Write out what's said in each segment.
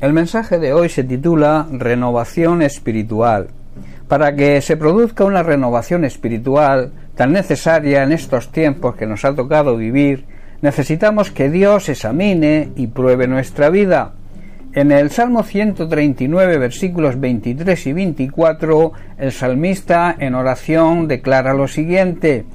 El mensaje de hoy se titula Renovación espiritual. Para que se produzca una renovación espiritual tan necesaria en estos tiempos que nos ha tocado vivir, necesitamos que Dios examine y pruebe nuestra vida. En el Salmo 139, versículos 23 y 24, el salmista en oración declara lo siguiente,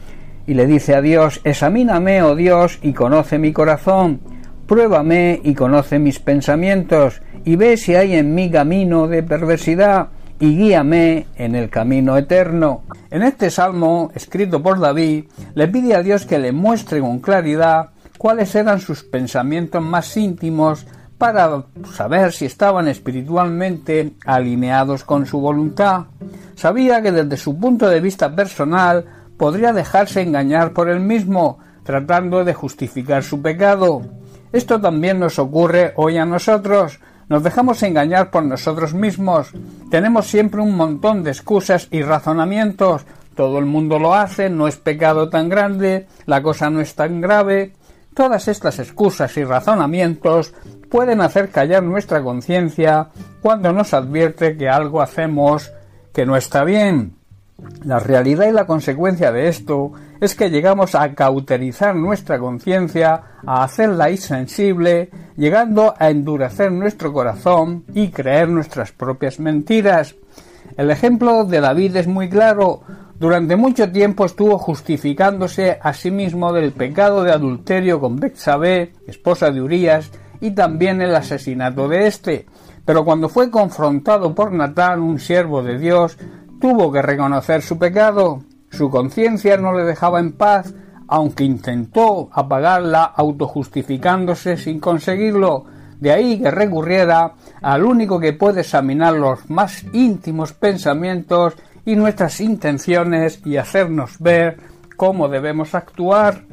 y le dice a Dios, Examíname, oh Dios, y conoce mi corazón, pruébame y conoce mis pensamientos, y ve si hay en mí camino de perversidad, y guíame en el camino eterno. En este salmo, escrito por David, le pide a Dios que le muestre con claridad cuáles eran sus pensamientos más íntimos para saber si estaban espiritualmente alineados con su voluntad. Sabía que desde su punto de vista personal podría dejarse engañar por él mismo, tratando de justificar su pecado. Esto también nos ocurre hoy a nosotros. Nos dejamos engañar por nosotros mismos. Tenemos siempre un montón de excusas y razonamientos. Todo el mundo lo hace, no es pecado tan grande, la cosa no es tan grave. Todas estas excusas y razonamientos pueden hacer callar nuestra conciencia cuando nos advierte que algo hacemos que no está bien. La realidad y la consecuencia de esto es que llegamos a cauterizar nuestra conciencia, a hacerla insensible, llegando a endurecer nuestro corazón y creer nuestras propias mentiras. El ejemplo de David es muy claro. Durante mucho tiempo estuvo justificándose a sí mismo del pecado de adulterio con Betsabé, esposa de Urías, y también el asesinato de éste. Pero cuando fue confrontado por Natán, un siervo de Dios, tuvo que reconocer su pecado. Su conciencia no le dejaba en paz, aunque intentó apagarla autojustificándose sin conseguirlo. De ahí que recurriera al único que puede examinar los más íntimos pensamientos y nuestras intenciones y hacernos ver cómo debemos actuar.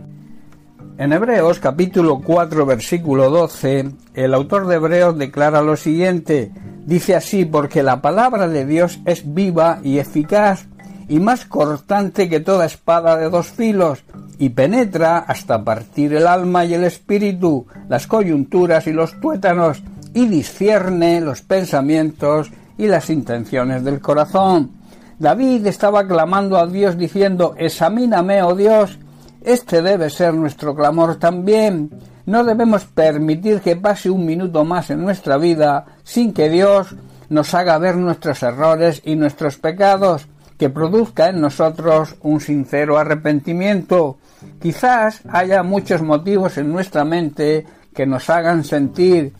En Hebreos capítulo 4 versículo 12, el autor de Hebreos declara lo siguiente, dice así, porque la palabra de Dios es viva y eficaz y más cortante que toda espada de dos filos, y penetra hasta partir el alma y el espíritu, las coyunturas y los tuétanos, y discierne los pensamientos y las intenciones del corazón. David estaba clamando a Dios diciendo, Examíname, oh Dios, este debe ser nuestro clamor también. No debemos permitir que pase un minuto más en nuestra vida sin que Dios nos haga ver nuestros errores y nuestros pecados, que produzca en nosotros un sincero arrepentimiento. Quizás haya muchos motivos en nuestra mente que nos hagan sentir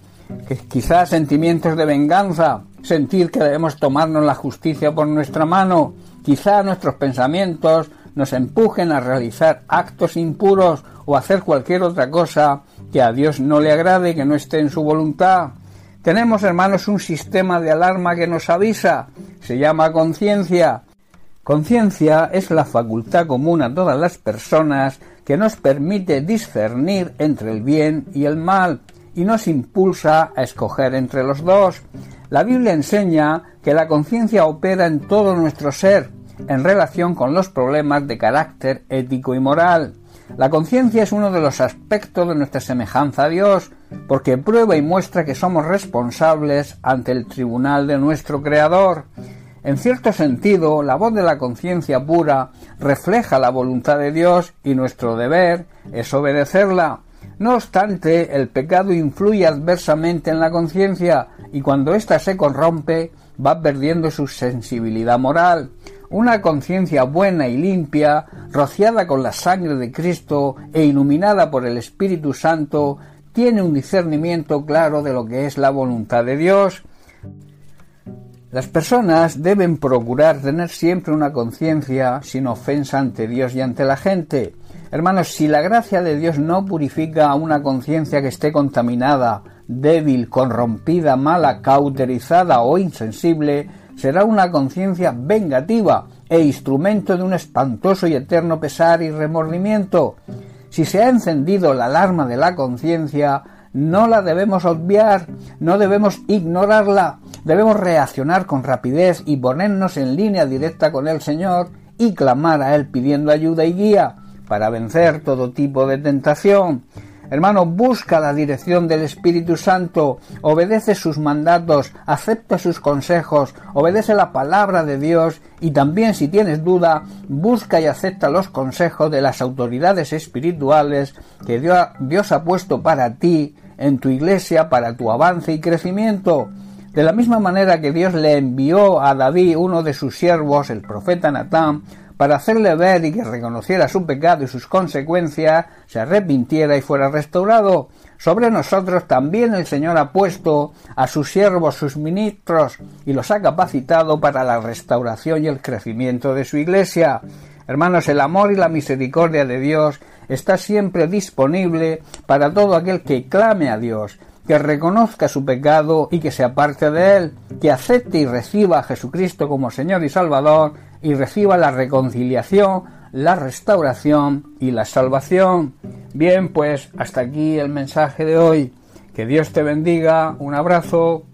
que quizás sentimientos de venganza, sentir que debemos tomarnos la justicia por nuestra mano, quizás nuestros pensamientos nos empujen a realizar actos impuros o hacer cualquier otra cosa que a Dios no le agrade, que no esté en su voluntad. Tenemos, hermanos, un sistema de alarma que nos avisa. Se llama conciencia. Conciencia es la facultad común a todas las personas que nos permite discernir entre el bien y el mal y nos impulsa a escoger entre los dos. La Biblia enseña que la conciencia opera en todo nuestro ser, en relación con los problemas de carácter ético y moral. La conciencia es uno de los aspectos de nuestra semejanza a Dios, porque prueba y muestra que somos responsables ante el tribunal de nuestro Creador. En cierto sentido, la voz de la conciencia pura refleja la voluntad de Dios y nuestro deber es obedecerla. No obstante, el pecado influye adversamente en la conciencia y cuando ésta se corrompe va perdiendo su sensibilidad moral. Una conciencia buena y limpia, rociada con la sangre de Cristo e iluminada por el Espíritu Santo, tiene un discernimiento claro de lo que es la voluntad de Dios. Las personas deben procurar tener siempre una conciencia sin ofensa ante Dios y ante la gente. Hermanos, si la gracia de Dios no purifica una conciencia que esté contaminada, débil, corrompida, mala, cauterizada o insensible, será una conciencia vengativa e instrumento de un espantoso y eterno pesar y remordimiento. Si se ha encendido la alarma de la conciencia, no la debemos obviar, no debemos ignorarla, debemos reaccionar con rapidez y ponernos en línea directa con el Señor y clamar a Él pidiendo ayuda y guía para vencer todo tipo de tentación. Hermano, busca la dirección del Espíritu Santo, obedece sus mandatos, acepta sus consejos, obedece la palabra de Dios y también si tienes duda, busca y acepta los consejos de las autoridades espirituales que Dios ha puesto para ti en tu iglesia, para tu avance y crecimiento. De la misma manera que Dios le envió a David, uno de sus siervos, el profeta Natán, para hacerle ver y que reconociera su pecado y sus consecuencias, se arrepintiera y fuera restaurado. Sobre nosotros también el Señor ha puesto a sus siervos, sus ministros, y los ha capacitado para la restauración y el crecimiento de su iglesia. Hermanos, el amor y la misericordia de Dios está siempre disponible para todo aquel que clame a Dios, que reconozca su pecado y que se aparte de él, que acepte y reciba a Jesucristo como Señor y Salvador y reciba la reconciliación, la restauración y la salvación. Bien, pues hasta aquí el mensaje de hoy. Que Dios te bendiga. Un abrazo.